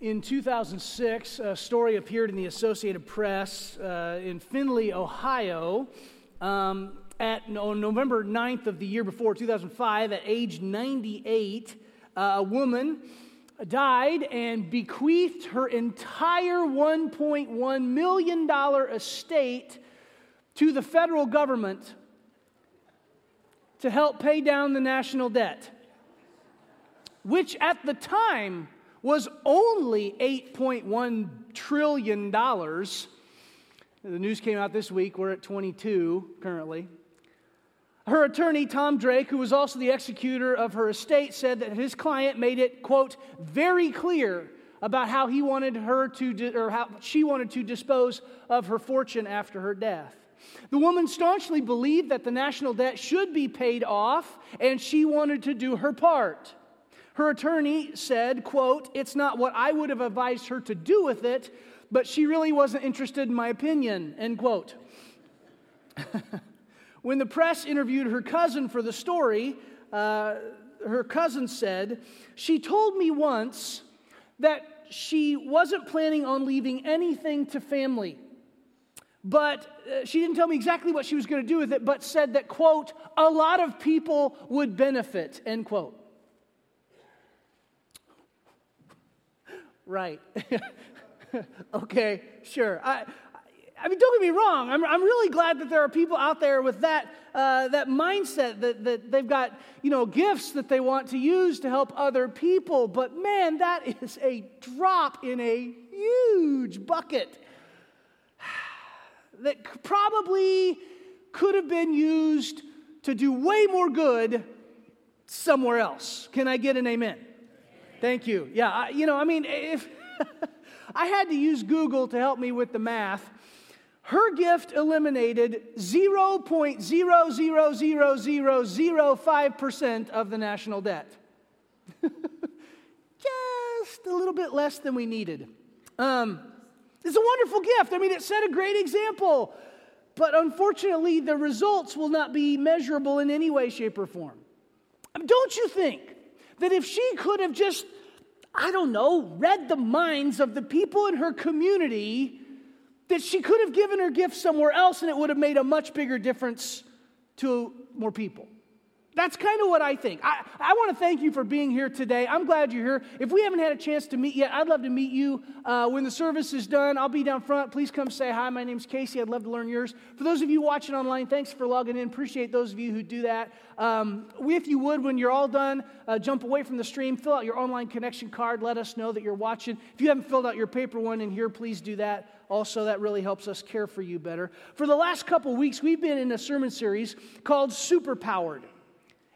In 2006, a story appeared in the Associated Press uh, in Findlay, Ohio. Um, at on November 9th of the year before, 2005, at age 98, uh, a woman died and bequeathed her entire $1.1 million estate to the federal government to help pay down the national debt, which at the time was only $8.1 trillion. The news came out this week, we're at 22 currently. Her attorney, Tom Drake, who was also the executor of her estate, said that his client made it, quote, very clear about how he wanted her to, or how she wanted to dispose of her fortune after her death. The woman staunchly believed that the national debt should be paid off, and she wanted to do her part. Her attorney said, quote, It's not what I would have advised her to do with it, but she really wasn't interested in my opinion, end quote. when the press interviewed her cousin for the story, uh, her cousin said, She told me once that she wasn't planning on leaving anything to family. But uh, she didn't tell me exactly what she was going to do with it, but said that, quote, a lot of people would benefit, end quote. Right. okay, sure. I, I mean, don't get me wrong. I'm, I'm really glad that there are people out there with that, uh, that mindset that, that they've got, you know, gifts that they want to use to help other people. But man, that is a drop in a huge bucket that probably could have been used to do way more good somewhere else. Can I get an amen? Thank you. Yeah, I, you know, I mean, if I had to use Google to help me with the math, her gift eliminated 0.000005% of the national debt. Just a little bit less than we needed. Um, it's a wonderful gift. I mean, it set a great example. But unfortunately, the results will not be measurable in any way, shape, or form. Don't you think that if she could have just, I don't know, read the minds of the people in her community, that she could have given her gift somewhere else and it would have made a much bigger difference to more people. That's kind of what I think. I, I want to thank you for being here today. I'm glad you're here. If we haven't had a chance to meet yet, I'd love to meet you uh, when the service is done. I'll be down front. Please come say hi. My name's Casey. I'd love to learn yours. For those of you watching online, thanks for logging in. Appreciate those of you who do that. Um, if you would, when you're all done, uh, jump away from the stream, fill out your online connection card. Let us know that you're watching. If you haven't filled out your paper one in here, please do that. Also, that really helps us care for you better. For the last couple weeks, we've been in a sermon series called Superpowered.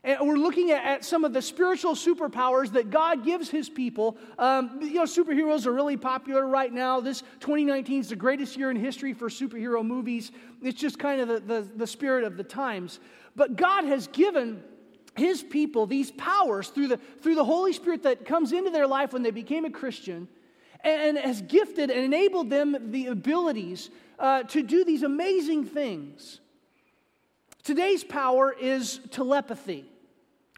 And we're looking at, some of the spiritual superpowers that God gives his people. Um, you know, superheroes are really popular right now. This 2019 is the greatest year in history for superhero movies. It's just kind of the, the, the spirit of the times. But God has given his people these powers through the, through the Holy Spirit that comes into their life when they became a Christian and has gifted and enabled them the abilities uh, to do these amazing things. Today's power is telepathy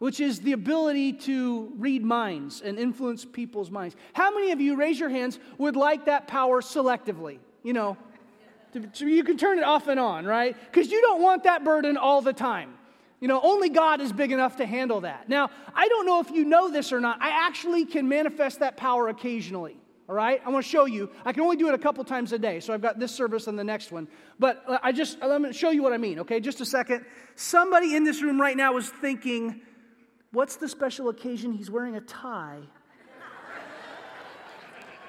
which is the ability to read minds and influence people's minds. How many of you, raise your hands, would like that power selectively? You know, to, you can turn it off and on, right? Because you don't want that burden all the time. You know, only God is big enough to handle that. Now, I don't know if you know this or not. I actually can manifest that power occasionally. All right? I want to show you. I can only do it a couple times a day. So I've got this service and the next one. But uh, I just, let me show you what I mean, okay? Just a second. Somebody in this room right now is thinking, What's the special occasion? He's wearing a tie.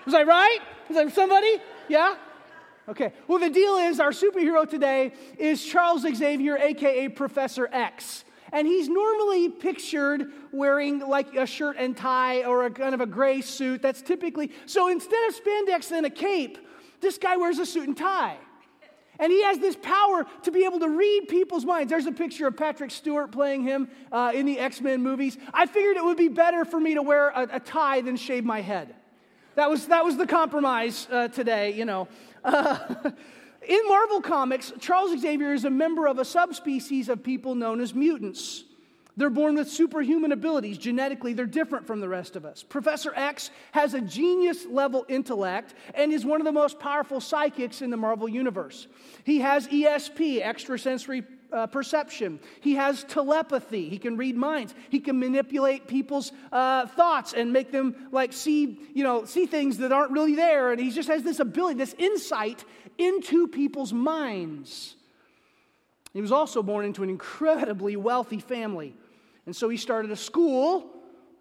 Was I right? Was that somebody? Yeah? Okay. Well, the deal is our superhero today is Charles Xavier, aka Professor X. And he's normally pictured wearing like a shirt and tie or a kind of a gray suit. That's typically, so instead of spandex and a cape, this guy wears a suit and tie. And he has this power to be able to read people's minds. There's a picture of Patrick Stewart playing him uh, in the X Men movies. I figured it would be better for me to wear a, a tie than shave my head. That was, that was the compromise uh, today, you know. Uh, in Marvel Comics, Charles Xavier is a member of a subspecies of people known as mutants. They're born with superhuman abilities. Genetically, they're different from the rest of us. Professor X has a genius level intellect and is one of the most powerful psychics in the Marvel Universe. He has ESP, extrasensory uh, perception. He has telepathy. He can read minds. He can manipulate people's uh, thoughts and make them like see, you know, see things that aren't really there. And he just has this ability, this insight into people's minds. He was also born into an incredibly wealthy family. And so he started a school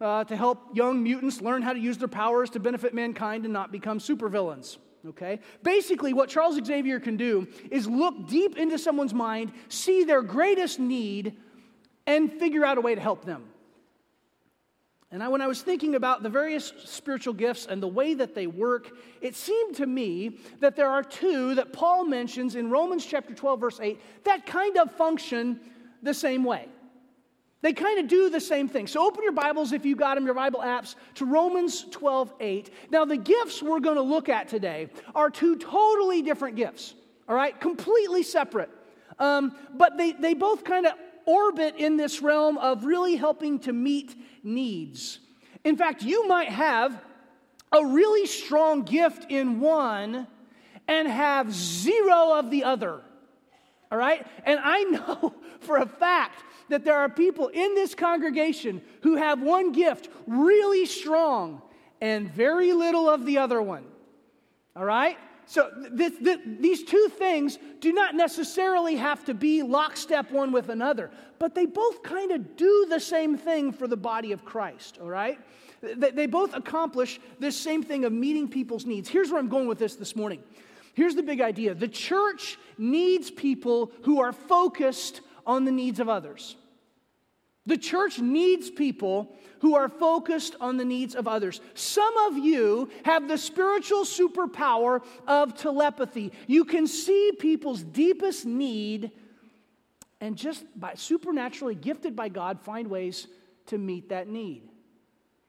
uh, to help young mutants learn how to use their powers to benefit mankind and not become supervillains. Okay? Basically, what Charles Xavier can do is look deep into someone's mind, see their greatest need, and figure out a way to help them. And I, when I was thinking about the various spiritual gifts and the way that they work, it seemed to me that there are two that Paul mentions in Romans chapter 12, verse 8, that kind of function the same way. They kind of do the same thing. So open your Bibles, if you got them, your Bible apps, to Romans 12 8. Now, the gifts we're going to look at today are two totally different gifts, all right? Completely separate. Um, but they, they both kind of orbit in this realm of really helping to meet needs. In fact, you might have a really strong gift in one and have zero of the other. All right? And I know for a fact that there are people in this congregation who have one gift really strong and very little of the other one. All right? So these two things do not necessarily have to be lockstep one with another, but they both kind of do the same thing for the body of Christ, all right? They both accomplish this same thing of meeting people's needs. Here's where I'm going with this this morning. Here's the big idea the church needs people who are focused on the needs of others. The church needs people who are focused on the needs of others. Some of you have the spiritual superpower of telepathy. You can see people's deepest need and just by supernaturally gifted by God find ways to meet that need.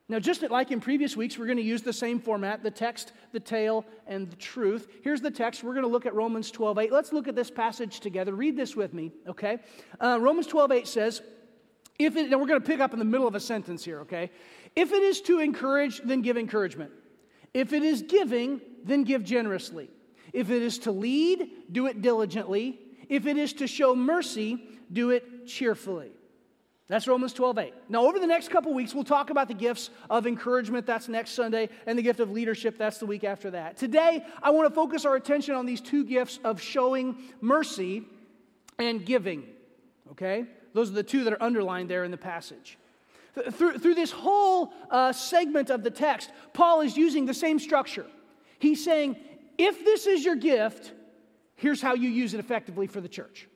Now, just like in previous weeks, we're going to use the same format the text, the tale, and the truth. Here's the text. We're going to look at Romans 12 8. Let's look at this passage together. Read this with me, okay? Uh, Romans 12 8 says, if it, and we're going to pick up in the middle of a sentence here, okay? If it is to encourage, then give encouragement. If it is giving, then give generously. If it is to lead, do it diligently. If it is to show mercy, do it cheerfully. That's Romans 12, 8. Now, over the next couple weeks, we'll talk about the gifts of encouragement. That's next Sunday. And the gift of leadership. That's the week after that. Today, I want to focus our attention on these two gifts of showing mercy and giving. Okay? Those are the two that are underlined there in the passage. Through, through this whole uh, segment of the text, Paul is using the same structure. He's saying, if this is your gift, here's how you use it effectively for the church.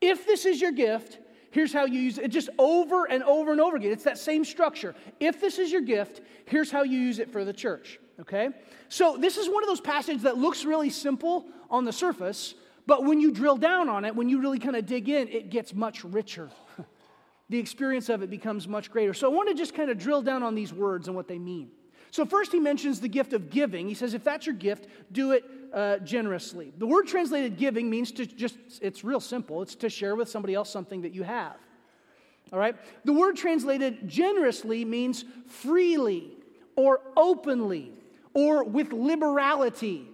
If this is your gift, here's how you use it. Just over and over and over again. It's that same structure. If this is your gift, here's how you use it for the church. Okay? So this is one of those passages that looks really simple on the surface, but when you drill down on it, when you really kind of dig in, it gets much richer. the experience of it becomes much greater. So I want to just kind of drill down on these words and what they mean. So, first, he mentions the gift of giving. He says, if that's your gift, do it uh, generously. The word translated giving means to just, it's real simple. It's to share with somebody else something that you have. All right? The word translated generously means freely or openly or with liberality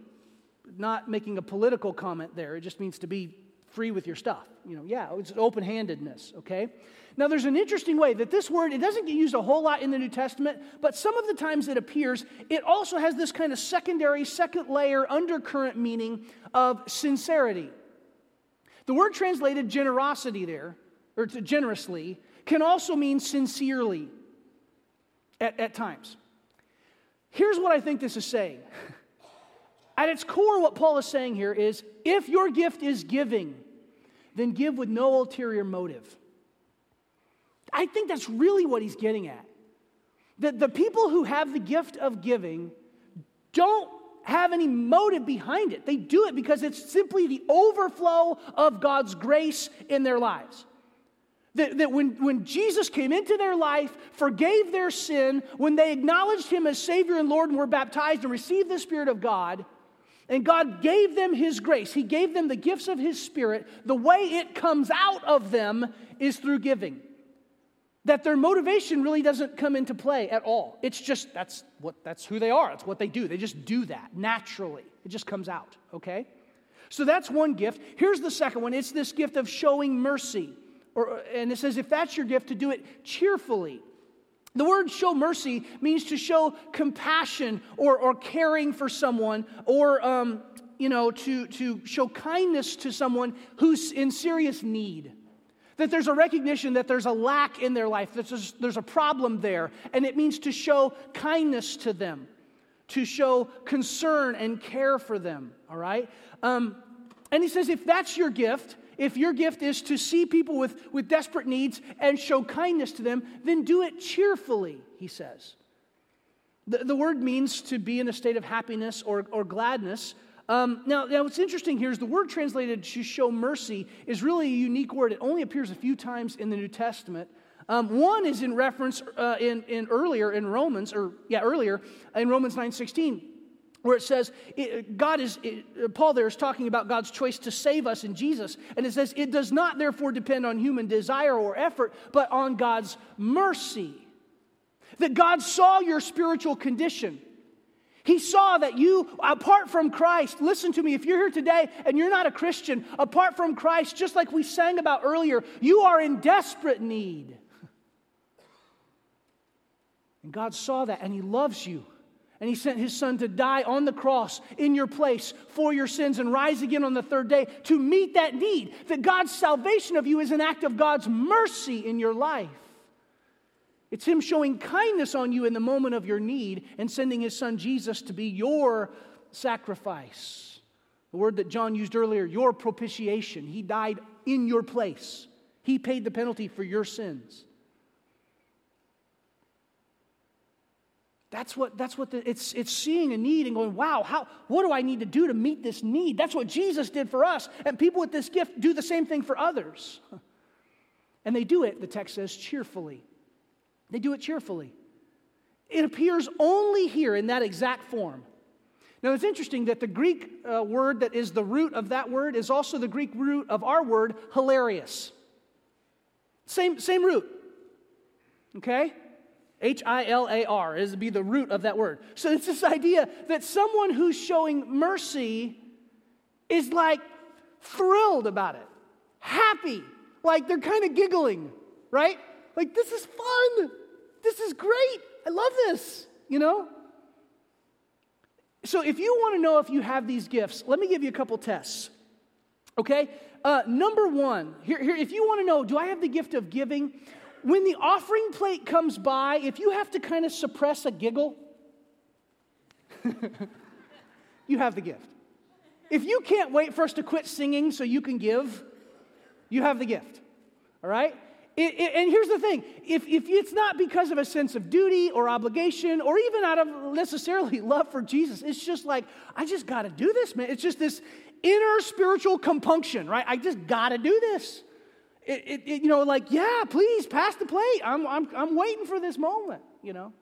not making a political comment there. It just means to be free with your stuff. You know, yeah, it's open handedness, okay? Now, there's an interesting way that this word, it doesn't get used a whole lot in the New Testament, but some of the times it appears, it also has this kind of secondary, second layer, undercurrent meaning of sincerity. The word translated generosity there, or generously, can also mean sincerely at, at times. Here's what I think this is saying. At its core, what Paul is saying here is if your gift is giving, then give with no ulterior motive. I think that's really what he's getting at. That the people who have the gift of giving don't have any motive behind it. They do it because it's simply the overflow of God's grace in their lives. That, that when, when Jesus came into their life, forgave their sin, when they acknowledged Him as Savior and Lord and were baptized and received the Spirit of God, and God gave them His grace. He gave them the gifts of His Spirit. The way it comes out of them is through giving. that their motivation really doesn't come into play at all. It's just that's what that's who they are. That's what they do. They just do that naturally. It just comes out, okay? So that's one gift. Here's the second one. It's this gift of showing mercy. Or, and it says if that's your gift to do it cheerfully. The word show mercy means to show compassion or, or caring for someone or, um, you know, to, to show kindness to someone who's in serious need. That there's a recognition that there's a lack in their life, that there's, there's a problem there, and it means to show kindness to them, to show concern and care for them, all right? Um, and he says, if that's your gift, if your gift is to see people with, with desperate needs and show kindness to them, then do it cheerfully, he says. The, the word means to be in a state of happiness or, or gladness. Um, now, now, what's interesting here is the word translated to show mercy is really a unique word. It only appears a few times in the New Testament. Um, one is in reference uh, in, in earlier in Romans, or yeah, earlier in Romans 9:16 where it says God is, Paul there is talking about God's choice to save us in Jesus. And it says, it does not therefore depend on human desire or effort, but on God's mercy. That God saw your spiritual condition. He saw that you, apart from Christ, listen to me, if you're here today and you're not a Christian, apart from Christ, just like we sang about earlier, you are in desperate need. And God saw that and He loves you and he sent his son to die on the cross in your place for your sins and rise again on the third day to meet that need. That God's salvation of you is an act of God's mercy in your life. It's him showing kindness on you in the moment of your need and sending his son Jesus to be your sacrifice. The word that John used earlier, your propitiation. He died in your place, he paid the penalty for your sins. That's what, that's what the, it's, it's seeing a need and going, wow, how, what do I need to do to meet this need? That's what Jesus did for us. And people with this gift do the same thing for others. And they do it, the text says, cheerfully. They do it cheerfully. It appears only here in that exact form. Now, it's interesting that the Greek uh, word that is the root of that word is also the Greek root of our word, hilarious. Same, same root. Okay? H I L A R is be the root of that word. So it's this idea that someone who's showing mercy is like thrilled about it, happy, like they're kind of giggling, right? Like, this is fun. This is great. I love this, you know? So, if you want to know if you have these gifts, let me give you a couple tests. Okay? Uh, number one, here, here, if you want to know, do I have the gift of giving? When the offering plate comes by, if you have to kind of suppress a giggle, you have the gift. If you can't wait for us to quit singing so you can give, you have the gift. All right? It, it, and here's the thing if, if it's not because of a sense of duty or obligation or even out of necessarily love for Jesus, it's just like, I just got to do this, man. It's just this inner spiritual compunction, right? I just got to do this. It, it, it, you know, like, yeah, please pass the plate. I'm, I'm, I'm waiting for this moment, you know.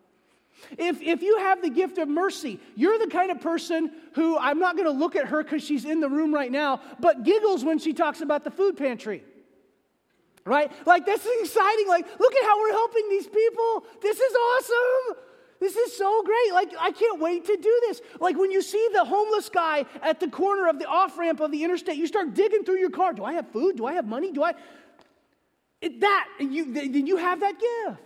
If, if you have the gift of mercy, you're the kind of person who I'm not going to look at her because she's in the room right now, but giggles when she talks about the food pantry. Right? Like, that's exciting. Like, look at how we're helping these people. This is awesome. This is so great. Like, I can't wait to do this. Like, when you see the homeless guy at the corner of the off ramp of the interstate, you start digging through your car. Do I have food? Do I have money? Do I? It, that, you, then you have that gift.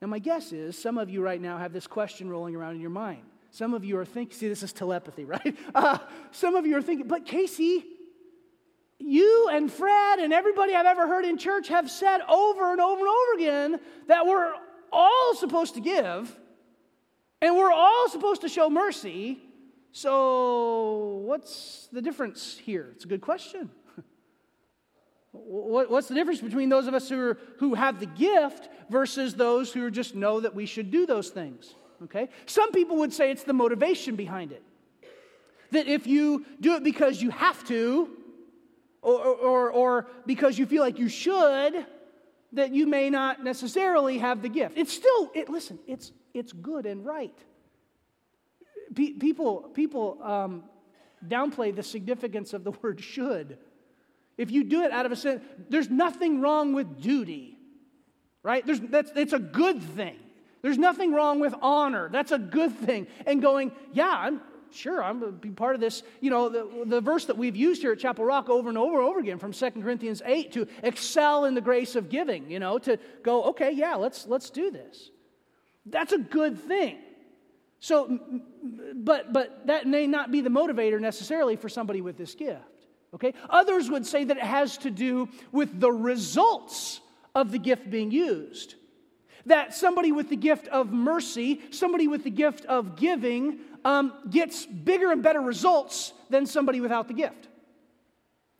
Now, my guess is some of you right now have this question rolling around in your mind. Some of you are thinking, see, this is telepathy, right? Uh, some of you are thinking, but Casey, you and Fred and everybody I've ever heard in church have said over and over and over again that we're all supposed to give and we're all supposed to show mercy. So, what's the difference here? It's a good question. What's the difference between those of us who, are, who have the gift versus those who just know that we should do those things? Okay? Some people would say it's the motivation behind it. That if you do it because you have to, or, or, or because you feel like you should, that you may not necessarily have the gift. It's still, it, listen, it's, it's good and right. people people um, downplay the significance of the word should If you do it out of a sense, there's nothing wrong with duty, right? There's, that's, it's a good thing. There's nothing wrong with honor. That's a good thing. And going, yeah, I'm sure, I'm going to be part of this. You know, the, the verse that we've used here at Chapel Rock over and over and over again from 2 Corinthians 8 to excel in the grace of giving, you know, to go, okay, yeah, let's, let's do this. That's a good thing. So, but, but that may not be the motivator necessarily for somebody with this gift. Okay? Others would say that it has to do with the results of the gift being used. That somebody with the gift of mercy, somebody with the gift of giving, um, gets bigger and better results than somebody without the gift.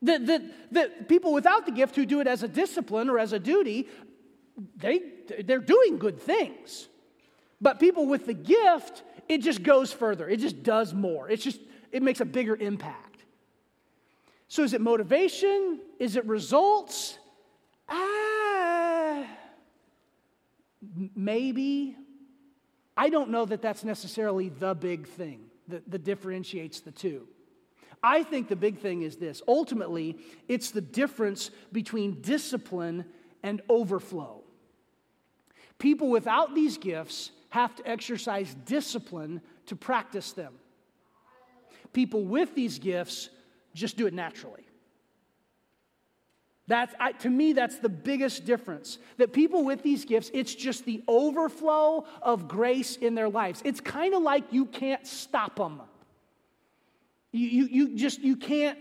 That, that, that people without the gift who do it as a discipline or as a duty, they, they're doing good things. But people with the gift, it just goes further. It just does more. It's just, it makes a bigger impact. So is it motivation? Is it results? Ah, maybe. I don't know that that's necessarily the big thing that, that differentiates the two. I think the big thing is this ultimately, it's the difference between discipline and overflow. People without these gifts have to exercise discipline to practice them. People with these gifts just do it naturally. That's, I, to me, that's the biggest difference. That people with these gifts, it's just the overflow of grace in their lives. It's kind of like you can't stop them. You, you, you just, you can't,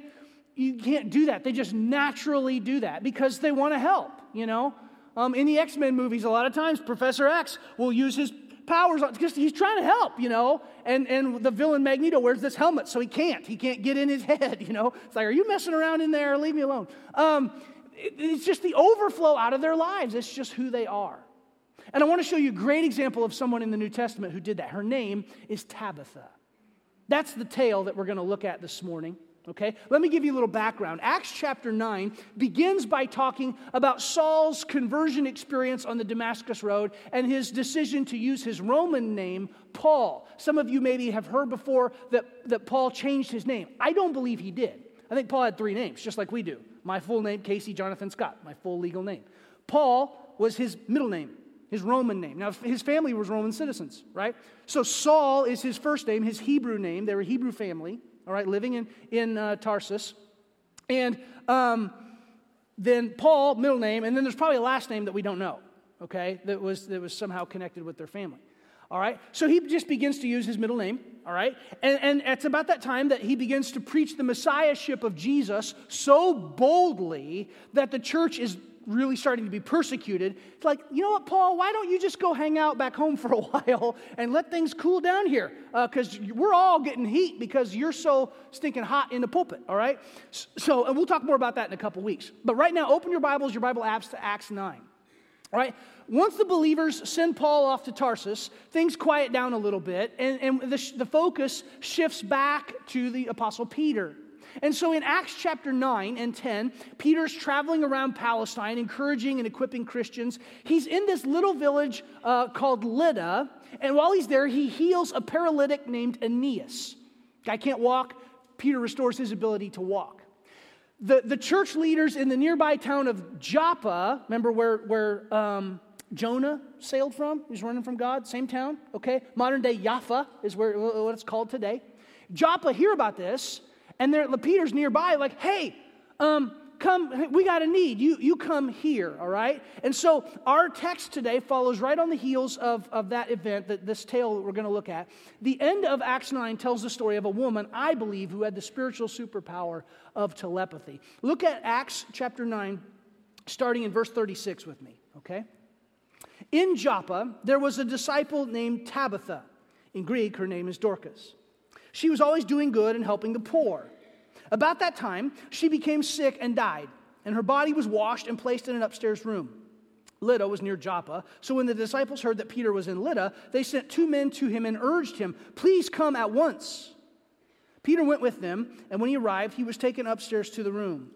you can't do that. They just naturally do that because they want to help, you know? Um, in the X Men movies, a lot of times Professor X will use his powers on because he's trying to help, you know. And, and the villain Magneto wears this helmet, so he can't. He can't get in his head, you know. It's like, are you messing around in there? Leave me alone. Um, it's just the overflow out of their lives. It's just who they are. And I want to show you a great example of someone in the New Testament who did that. Her name is Tabitha. That's the tale that we're going to look at this morning. Okay, let me give you a little background. Acts chapter 9 begins by talking about Saul's conversion experience on the Damascus Road and his decision to use his Roman name, Paul. Some of you maybe have heard before that, that Paul changed his name. I don't believe he did. I think Paul had three names, just like we do. My full name, Casey Jonathan Scott, my full legal name. Paul was his middle name, his Roman name. Now, his family was Roman citizens, right? So Saul is his first name, his Hebrew name. They were a Hebrew family, all right, living in, in uh, Tarsus. And um, then Paul, middle name, and then there's probably a last name that we don't know, okay, that was, that was somehow connected with their family. All right? So he just begins to use his middle name, all right? And, and it's about that time that he begins to preach the messiahship of Jesus so boldly that the church is really starting to be persecuted. It's like, you know what, Paul, why don't you just go hang out back home for a while and let things cool down here? Because uh, we're all getting heat because you're so stinking hot in the pulpit, all right? So, and we'll talk more about that in a couple weeks. But right now, open your Bibles, your Bible apps to Acts 9. All right, once the believers send Paul off to Tarsus, things quiet down a little bit, and, and the, the focus shifts back to the Apostle Peter. And so in Acts chapter 9 and 10, Peter's traveling around Palestine, encouraging and equipping Christians. He's in this little village uh, called Lydda, and while he's there, he heals a paralytic named Aeneas. Guy can't walk, Peter restores his ability to walk the, the church leaders in the nearby town of Joppa, remember where, where um, Jonah sailed from? He's running from God, same town, okay? Modern day Jaffa is where, what it's called today. Joppa hear about this, and they're, Peter's nearby, like, hey, um, come, we got a need. You, you come here, all right? And so our text today follows right on the heels of, of that event, that this tale that we're going to look at. The end of Acts 9 tells the story of a woman, I believe, who had the spiritual superpower of telepathy. Look at Acts chapter 9, starting in verse 36 with me, okay? In Joppa, there was a disciple named Tabitha. In Greek, her name is Dorcas. She was always doing good and helping the poor. About that time, she became sick and died, and her body was washed and placed in an upstairs room. Lydda was near Joppa, so when the disciples heard that Peter was in Lydda, they sent two men to him and urged him, Please come at once. Peter went with them, and when he arrived, he was taken upstairs to the room.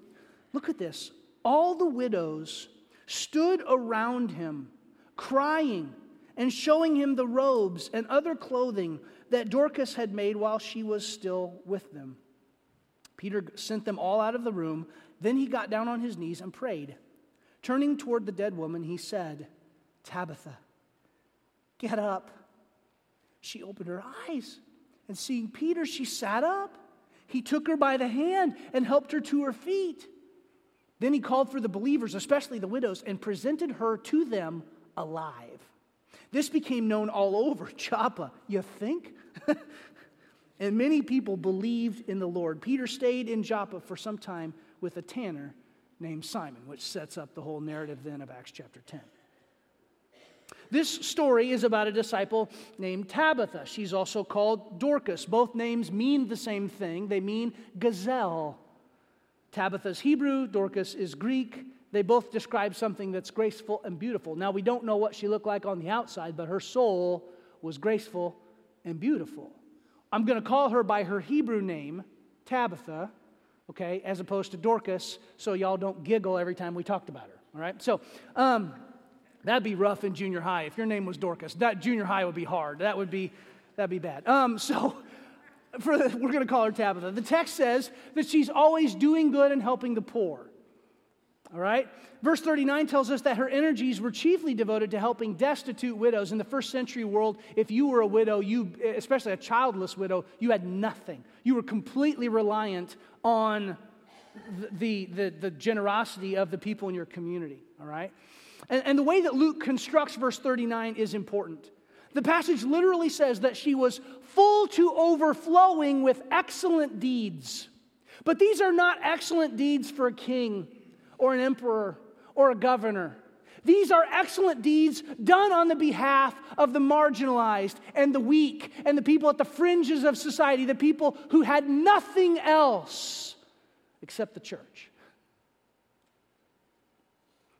Look at this. All the widows stood around him, crying and showing him the robes and other clothing that Dorcas had made while she was still with them. Peter sent them all out of the room. Then he got down on his knees and prayed. Turning toward the dead woman, he said, Tabitha, get up. She opened her eyes, and seeing Peter, she sat up. He took her by the hand and helped her to her feet. Then he called for the believers, especially the widows, and presented her to them alive. This became known all over Joppa, you think? and many people believed in the Lord. Peter stayed in Joppa for some time with a tanner named Simon, which sets up the whole narrative then of Acts chapter 10. This story is about a disciple named Tabitha. She's also called Dorcas. Both names mean the same thing, they mean gazelle. Tabitha's Hebrew, Dorcas is Greek. They both describe something that's graceful and beautiful. Now, we don't know what she looked like on the outside, but her soul was graceful and beautiful. I'm going to call her by her Hebrew name, Tabitha, okay, as opposed to Dorcas, so y'all don't giggle every time we talked about her, all right? So, um, that'd be rough in junior high. If your name was Dorcas, that junior high would be hard. That would be, that'd be bad. Um, so, the, we're going to call her Tabitha. The text says that she's always doing good and helping the poor. All right? Verse 39 tells us that her energies were chiefly devoted to helping destitute widows. In the first century world, if you were a widow, you, especially a childless widow, you had nothing. You were completely reliant on the, the, the generosity of the people in your community. All right? And, and the way that Luke constructs verse 39 is important. The passage literally says that she was full to overflowing with excellent deeds. But these are not excellent deeds for a king or an emperor or a governor. These are excellent deeds done on the behalf of the marginalized and the weak and the people at the fringes of society, the people who had nothing else except the church.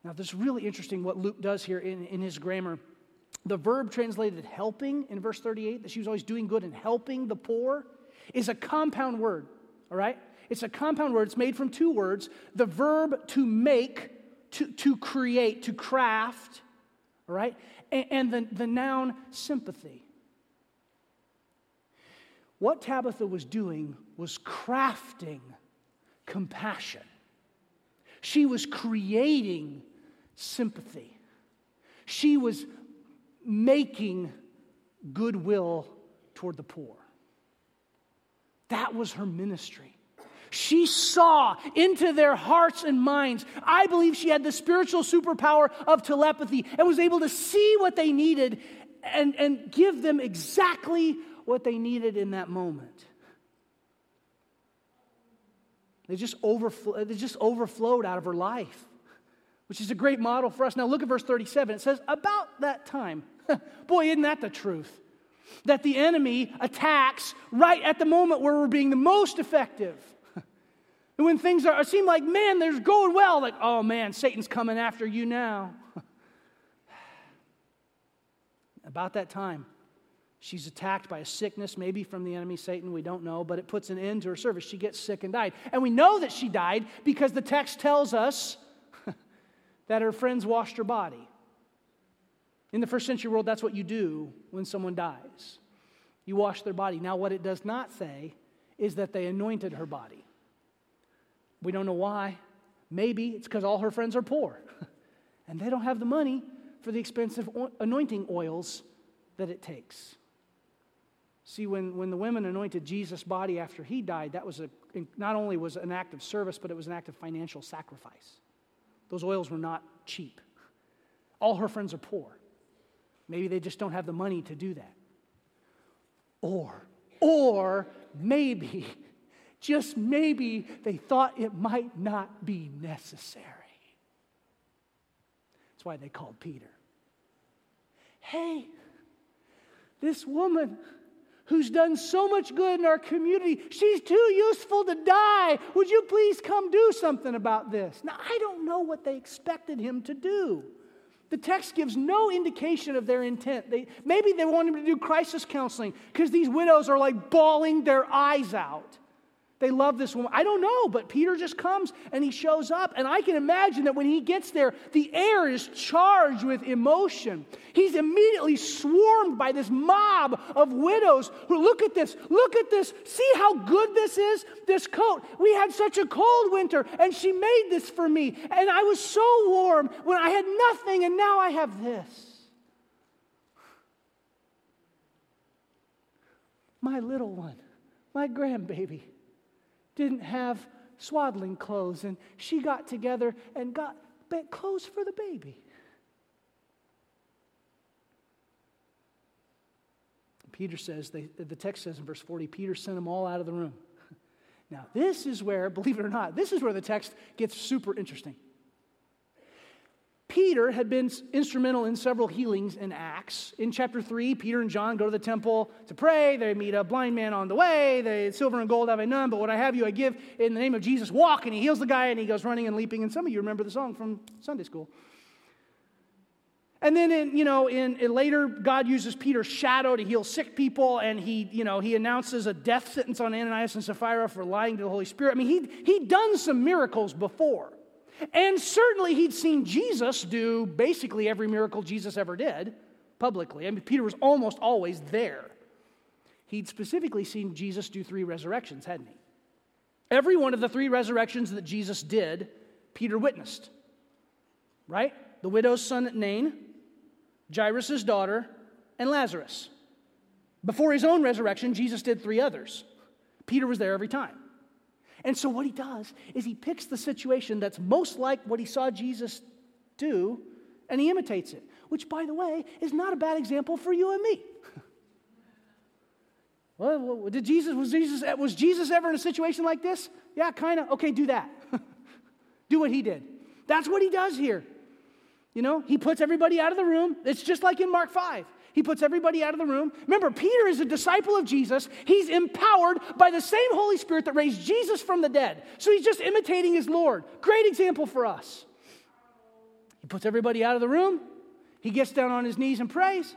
Now, this is really interesting what Luke does here in, in his grammar. The verb translated helping in verse 38, that she was always doing good and helping the poor, is a compound word, all right? It's a compound word. It's made from two words the verb to make, to, to create, to craft, all right? And, and the, the noun sympathy. What Tabitha was doing was crafting compassion, she was creating sympathy. She was making goodwill toward the poor. That was her ministry. She saw into their hearts and minds. I believe she had the spiritual superpower of telepathy and was able to see what they needed and, and give them exactly what they needed in that moment. They just, overflow, they just overflowed out of her life, which is a great model for us. Now, look at verse 37. It says, About that time, Boy, isn't that the truth? That the enemy attacks right at the moment where we're being the most effective. And when things are, seem like, man, they're going well, like, oh man, Satan's coming after you now. About that time, she's attacked by a sickness, maybe from the enemy, Satan, we don't know, but it puts an end to her service. She gets sick and died. And we know that she died because the text tells us that her friends washed her body. In the first century world, that's what you do when someone dies. You wash their body. Now, what it does not say is that they anointed her body. We don't know why. Maybe it's because all her friends are poor and they don't have the money for the expensive anointing oils that it takes. See, when, when the women anointed Jesus' body after he died, that was a, not only was an act of service, but it was an act of financial sacrifice. Those oils were not cheap. All her friends are poor. Maybe they just don't have the money to do that. Or, or maybe, just maybe, they thought it might not be necessary. That's why they called Peter. Hey, this woman who's done so much good in our community, she's too useful to die. Would you please come do something about this? Now, I don't know what they expected him to do. The text gives no indication of their intent. They, maybe they want him to do crisis counseling because these widows are like bawling their eyes out. They love this woman. I don't know, but Peter just comes and he shows up. And I can imagine that when he gets there, the air is charged with emotion. He's immediately swarmed by this mob of widows who look at this, look at this, see how good this is, this coat. We had such a cold winter, and she made this for me. And I was so warm when I had nothing, and now I have this. My little one, my grandbaby didn't have swaddling clothes, and she got together and got clothes for the baby. Peter says, they, the text says in verse 40, Peter sent them all out of the room. Now, this is where, believe it or not, this is where the text gets super interesting. Peter had been instrumental in several healings in Acts. In chapter 3, Peter and John go to the temple to pray. They meet a blind man on the way. They, silver and gold have I none, but what I have you I give in the name of Jesus. Walk, and he heals the guy, and he goes running and leaping. And some of you remember the song from Sunday school. And then, in, you know, in, in, later, God uses Peter's shadow to heal sick people, and he, you know, he announces a death sentence on Ananias and Sapphira for lying to the Holy Spirit. I mean, he he'd done some miracles before. And certainly he'd seen Jesus do basically every miracle Jesus ever did publicly. I mean, Peter was almost always there. He'd specifically seen Jesus do three resurrections, hadn't he? Every one of the three resurrections that Jesus did, Peter witnessed. Right? The widow's son at Nain, Jairus' daughter, and Lazarus. Before his own resurrection, Jesus did three others. Peter was there every time. And so, what he does is he picks the situation that's most like what he saw Jesus do and he imitates it, which, by the way, is not a bad example for you and me. well, did Jesus, was, Jesus, was Jesus ever in a situation like this? Yeah, kind of. Okay, do that. do what he did. That's what he does here. You know, he puts everybody out of the room. It's just like in Mark 5. He puts everybody out of the room. Remember, Peter is a disciple of Jesus. He's empowered by the same Holy Spirit that raised Jesus from the dead. So he's just imitating his Lord. Great example for us. He puts everybody out of the room. He gets down on his knees and prays.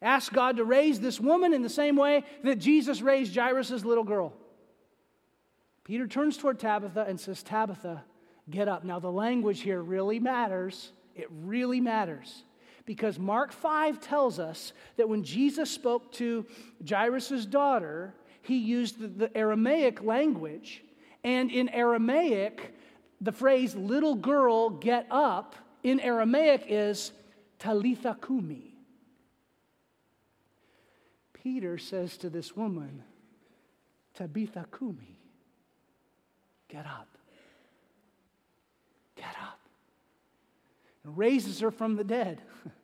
Asks God to raise this woman in the same way that Jesus raised Jairus' little girl. Peter turns toward Tabitha and says, Tabitha, get up. Now, the language here really matters. It really matters because Mark 5 tells us that when Jesus spoke to Jairus' daughter, he used the, the Aramaic language. And in Aramaic, the phrase little girl, get up, in Aramaic is talitha kumi. Peter says to this woman, Tabitha kumi, get up. Get up and raises her from the dead.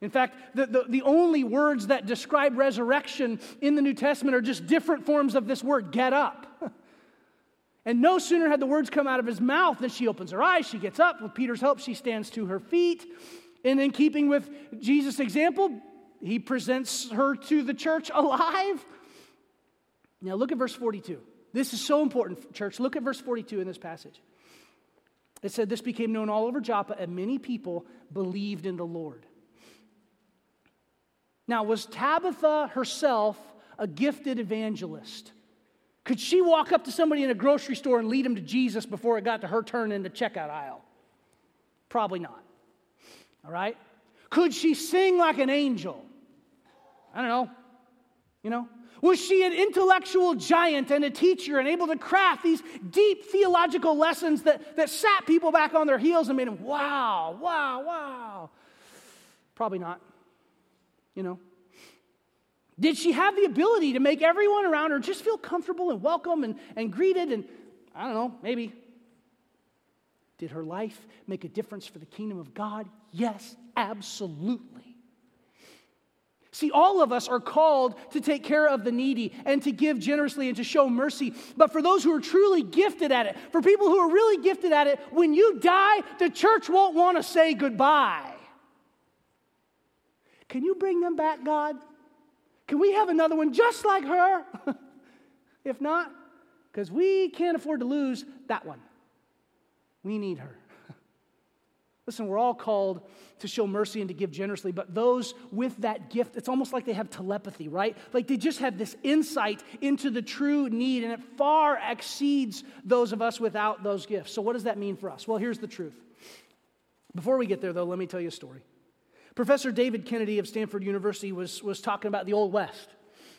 In fact, the, the, the, only words that describe resurrection in the New Testament are just different forms of this word get up. And no sooner had the words come out of his mouth than she opens her eyes, she gets up. With Peter's help, she stands to her feet. And in keeping with Jesus' example, he presents her to the church alive. Now, look at verse 42. This is so important, church. Look at verse 42 in this passage. It said, This became known all over Joppa, and many people believed in the Lord. Now, was Tabitha herself a gifted evangelist? Could she walk up to somebody in a grocery store and lead them to Jesus before it got to her turn in the checkout aisle? Probably not. All right? Could she sing like an angel? I don't know. You know? Was she an intellectual giant and a teacher and able to craft these deep theological lessons that, that sat people back on their heels and made them, wow, wow, wow? Probably not. You know? Did she have the ability to make everyone around her just feel comfortable and welcome and, and greeted? And I don't know, maybe. Did her life make a difference for the kingdom of God? Yes, absolutely. See, all of us are called to take care of the needy and to give generously and to show mercy. But for those who are truly gifted at it, for people who are really gifted at it, when you die, the church won't want to say goodbye. Can you bring them back, God? Can we have another one just like her? if not, because we can't afford to lose that one. We need her. Listen, we're all called to show mercy and to give generously, but those with that gift, it's almost like they have telepathy, right? Like they just have this insight into the true need, and it far exceeds those of us without those gifts. So, what does that mean for us? Well, here's the truth. Before we get there, though, let me tell you a story. Professor David Kennedy of Stanford University was, was talking about the Old West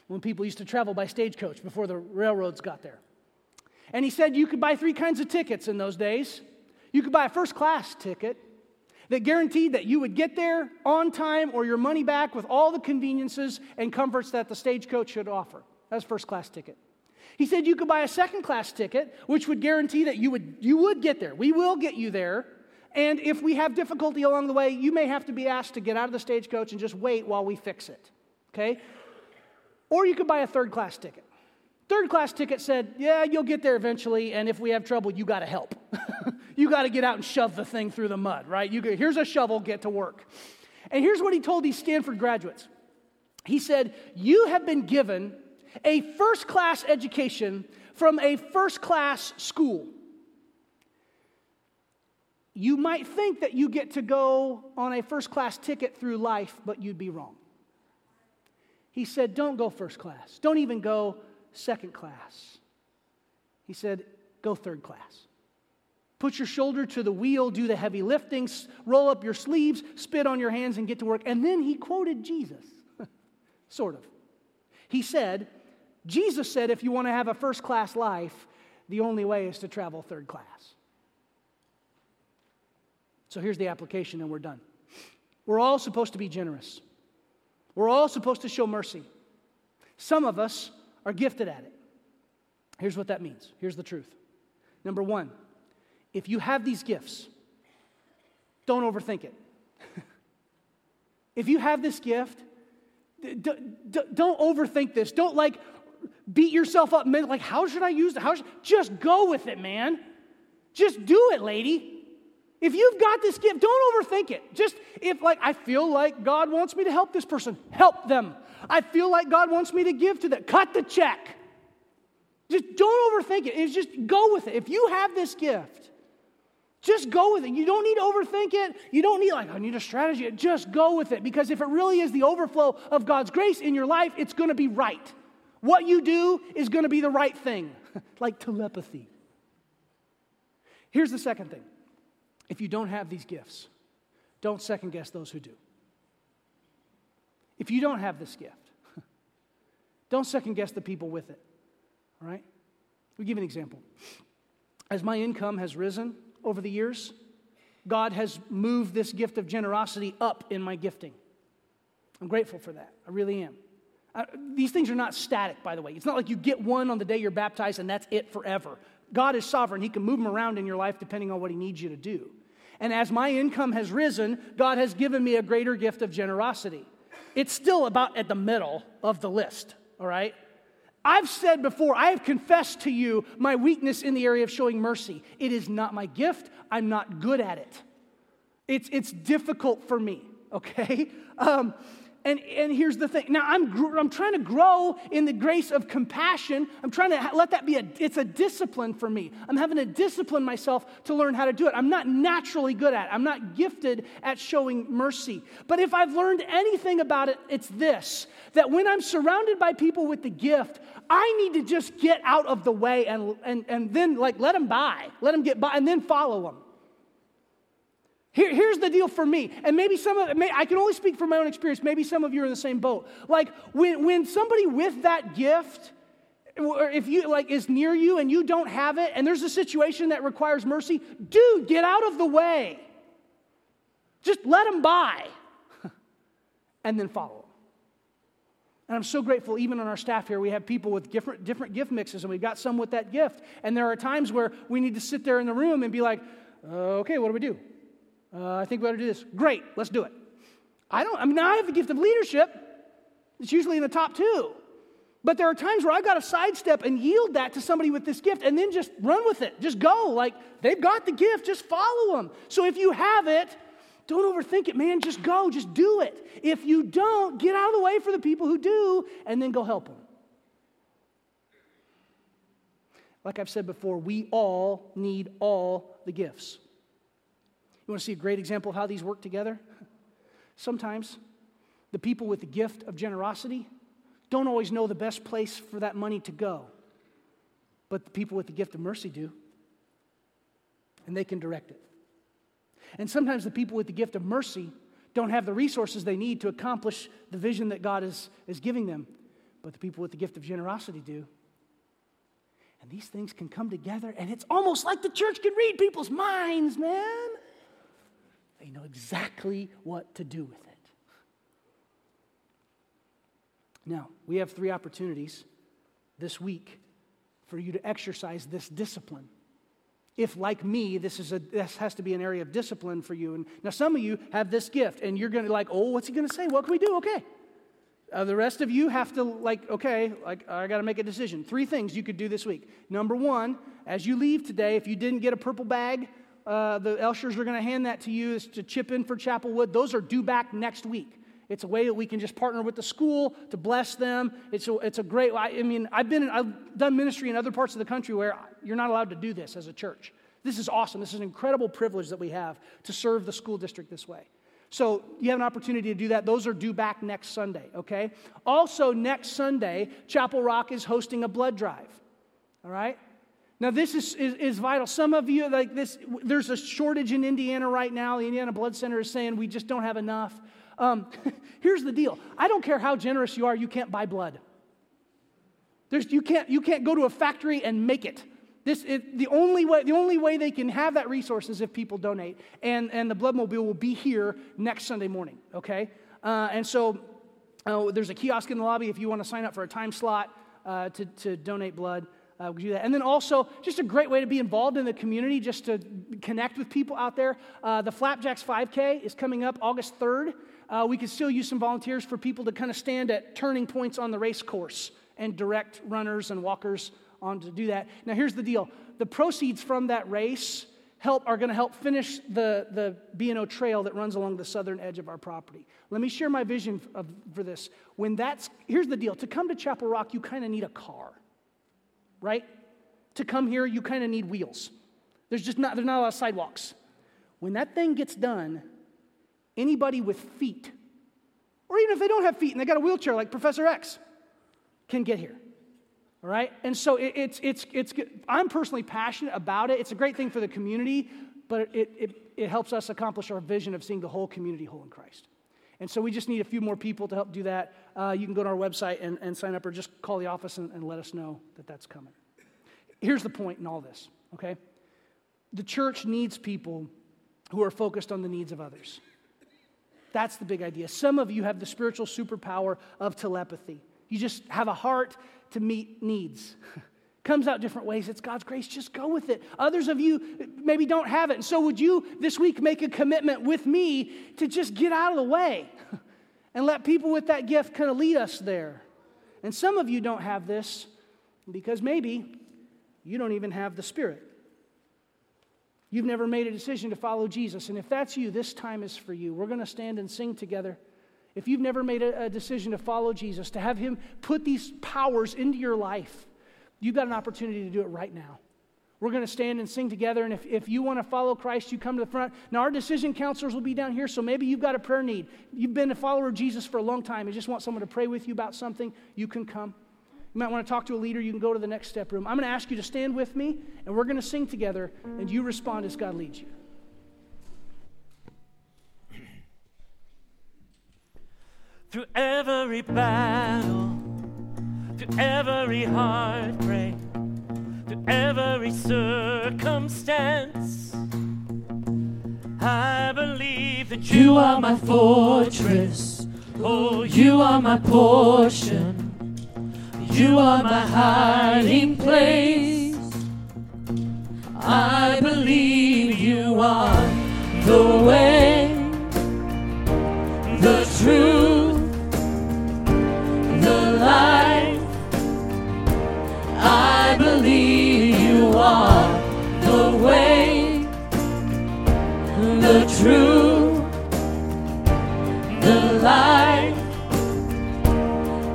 when people used to travel by stagecoach before the railroads got there. And he said you could buy three kinds of tickets in those days. You could buy a first class ticket that guaranteed that you would get there on time or your money back with all the conveniences and comforts that the stagecoach should offer. That's first class ticket. He said you could buy a second class ticket, which would guarantee that you would, you would get there. We will get you there. And if we have difficulty along the way, you may have to be asked to get out of the stagecoach and just wait while we fix it. Okay? Or you could buy a third class ticket. Third class ticket said, Yeah, you'll get there eventually, and if we have trouble, you got to help. you got to get out and shove the thing through the mud, right? You go, here's a shovel, get to work. And here's what he told these Stanford graduates He said, You have been given a first class education from a first class school. You might think that you get to go on a first class ticket through life, but you'd be wrong. He said, Don't go first class. Don't even go second class. He said, Go third class. Put your shoulder to the wheel, do the heavy lifting, roll up your sleeves, spit on your hands, and get to work. And then he quoted Jesus, sort of. He said, Jesus said, if you want to have a first class life, the only way is to travel third class. So here's the application, and we're done. We're all supposed to be generous. We're all supposed to show mercy. Some of us are gifted at it. Here's what that means. Here's the truth. Number one, if you have these gifts, don't overthink it. if you have this gift, don't overthink this. Don't like beat yourself up, like, how should I use it? How should... Just go with it, man. Just do it, lady. If you've got this gift, don't overthink it. Just if, like, I feel like God wants me to help this person, help them. I feel like God wants me to give to them, cut the check. Just don't overthink it. It's just go with it. If you have this gift, just go with it. You don't need to overthink it. You don't need, like, I need a strategy. Just go with it because if it really is the overflow of God's grace in your life, it's going to be right. What you do is going to be the right thing, like telepathy. Here's the second thing if you don't have these gifts, don't second guess those who do. If you don't have this gift, don't second guess the people with it. All right? We give an example. As my income has risen over the years, God has moved this gift of generosity up in my gifting. I'm grateful for that. I really am. These things are not static, by the way. It's not like you get one on the day you're baptized and that's it forever. God is sovereign. He can move them around in your life depending on what He needs you to do. And as my income has risen, God has given me a greater gift of generosity. It's still about at the middle of the list, all right? I've said before, I have confessed to you my weakness in the area of showing mercy. It is not my gift, I'm not good at it. It's, it's difficult for me, okay? Um, and, and here's the thing. Now, I'm, I'm trying to grow in the grace of compassion. I'm trying to let that be a, it's a discipline for me. I'm having to discipline myself to learn how to do it. I'm not naturally good at it. I'm not gifted at showing mercy. But if I've learned anything about it, it's this, that when I'm surrounded by people with the gift, I need to just get out of the way and, and, and then like let them by, let them get by, and then follow them. Here, here's the deal for me, and maybe some of may, I can only speak from my own experience. Maybe some of you are in the same boat. Like when, when somebody with that gift, or if you like is near you and you don't have it, and there's a situation that requires mercy, dude, get out of the way. Just let them by, and then follow them. And I'm so grateful, even on our staff here, we have people with different, different gift mixes, and we've got some with that gift. And there are times where we need to sit there in the room and be like, okay, what do we do? Uh, I think we ought to do this. Great, let's do it. I don't, I mean, I have the gift of leadership. It's usually in the top two. But there are times where I've got to sidestep and yield that to somebody with this gift and then just run with it. Just go. Like, they've got the gift, just follow them. So if you have it, don't overthink it, man. Just go, just do it. If you don't, get out of the way for the people who do and then go help them. Like I've said before, we all need all the gifts. You want to see a great example of how these work together? Sometimes the people with the gift of generosity don't always know the best place for that money to go, but the people with the gift of mercy do, and they can direct it. And sometimes the people with the gift of mercy don't have the resources they need to accomplish the vision that God is, is giving them, but the people with the gift of generosity do. And these things can come together, and it's almost like the church can read people's minds, man. They know exactly what to do with it. Now, we have three opportunities this week for you to exercise this discipline. If, like me, this, is a, this has to be an area of discipline for you. And now, some of you have this gift, and you're going to like, oh, what's he going to say? What can we do? Okay. Uh, the rest of you have to, like, okay, like, I got to make a decision. Three things you could do this week. Number one, as you leave today, if you didn't get a purple bag, uh, the Elshers are going to hand that to you is to chip in for Chapelwood. Those are due back next week. It's a way that we can just partner with the school to bless them. It's a, it's a great, I, I mean, I've been, in, I've done ministry in other parts of the country where you're not allowed to do this as a church. This is awesome. This is an incredible privilege that we have to serve the school district this way. So you have an opportunity to do that. Those are due back next Sunday, okay? Also, next Sunday, Chapel Rock is hosting a blood drive, all right? Now, this is, is, is, vital. Some of you, like this, there's a shortage in Indiana right now. The Indiana Blood Center is saying we just don't have enough. Um, here's the deal I don't care how generous you are, you can't buy blood. There's, you, can't, you can't go to a factory and make it. This, it, the, only way, the only way they can have that resource is if people donate. And, and the Bloodmobile will be here next Sunday morning, okay? Uh, and so uh, there's a kiosk in the lobby if you want to sign up for a time slot uh, to, to donate blood uh, do that. And then also, just a great way to be involved in the community, just to connect with people out there. Uh, the Flapjacks 5K is coming up August 3rd. Uh, we could still use some volunteers for people to kind of stand at turning points on the race course and direct runners and walkers on to do that. Now, here's the deal the proceeds from that race help are going to help finish the, the B&O trail that runs along the southern edge of our property. Let me share my vision of, for this. When that's, here's the deal to come to Chapel Rock, you kind of need a car right? To come here, you kind of need wheels. There's just not, there's not a lot of sidewalks. When that thing gets done, anybody with feet, or even if they don't have feet and they got a wheelchair like Professor X, can get here. All right? And so it, it's, it's, it's, I'm personally passionate about it. It's a great thing for the community, but it, it, it helps us accomplish our vision of seeing the whole community whole in Christ. And so we just need a few more people to help do that. Uh, you can go to our website and, and sign up or just call the office and, and let us know that that's coming. Here's the point in all this, okay? The church needs people who are focused on the needs of others. That's the big idea. Some of you have the spiritual superpower of telepathy. You just have a heart to meet needs. comes out different ways. It's God's grace. Just go with it. Others of you maybe don't have it. And so, would you this week make a commitment with me to just get out of the way and let people with that gift kind of lead us there? And some of you don't have this because maybe you don't even have the Spirit. You've never made a decision to follow Jesus. And if that's you, this time is for you. We're going to stand and sing together. If you've never made a, a decision to follow Jesus, to have Him put these powers into your life, You've got an opportunity to do it right now. We're going to stand and sing together. And if, if you want to follow Christ, you come to the front. Now, our decision counselors will be down here, so maybe you've got a prayer need. You've been a follower of Jesus for a long time. You just want someone to pray with you about something, you can come. You might want to talk to a leader, you can go to the next step room. I'm going to ask you to stand with me, and we're going to sing together, and you respond as God leads you. Through every battle through every heartbreak, to every circumstance. I believe that you are my fortress. Oh, you are my portion. You are my hiding place. I believe you are the way, true, the light.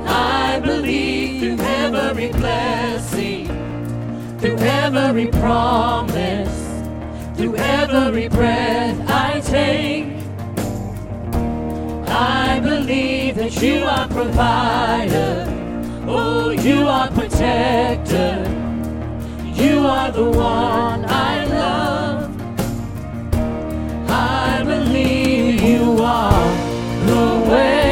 I believe through every blessing, through every promise, through every breath I take. I believe that you are provider. Oh, you are protector. You are the one away.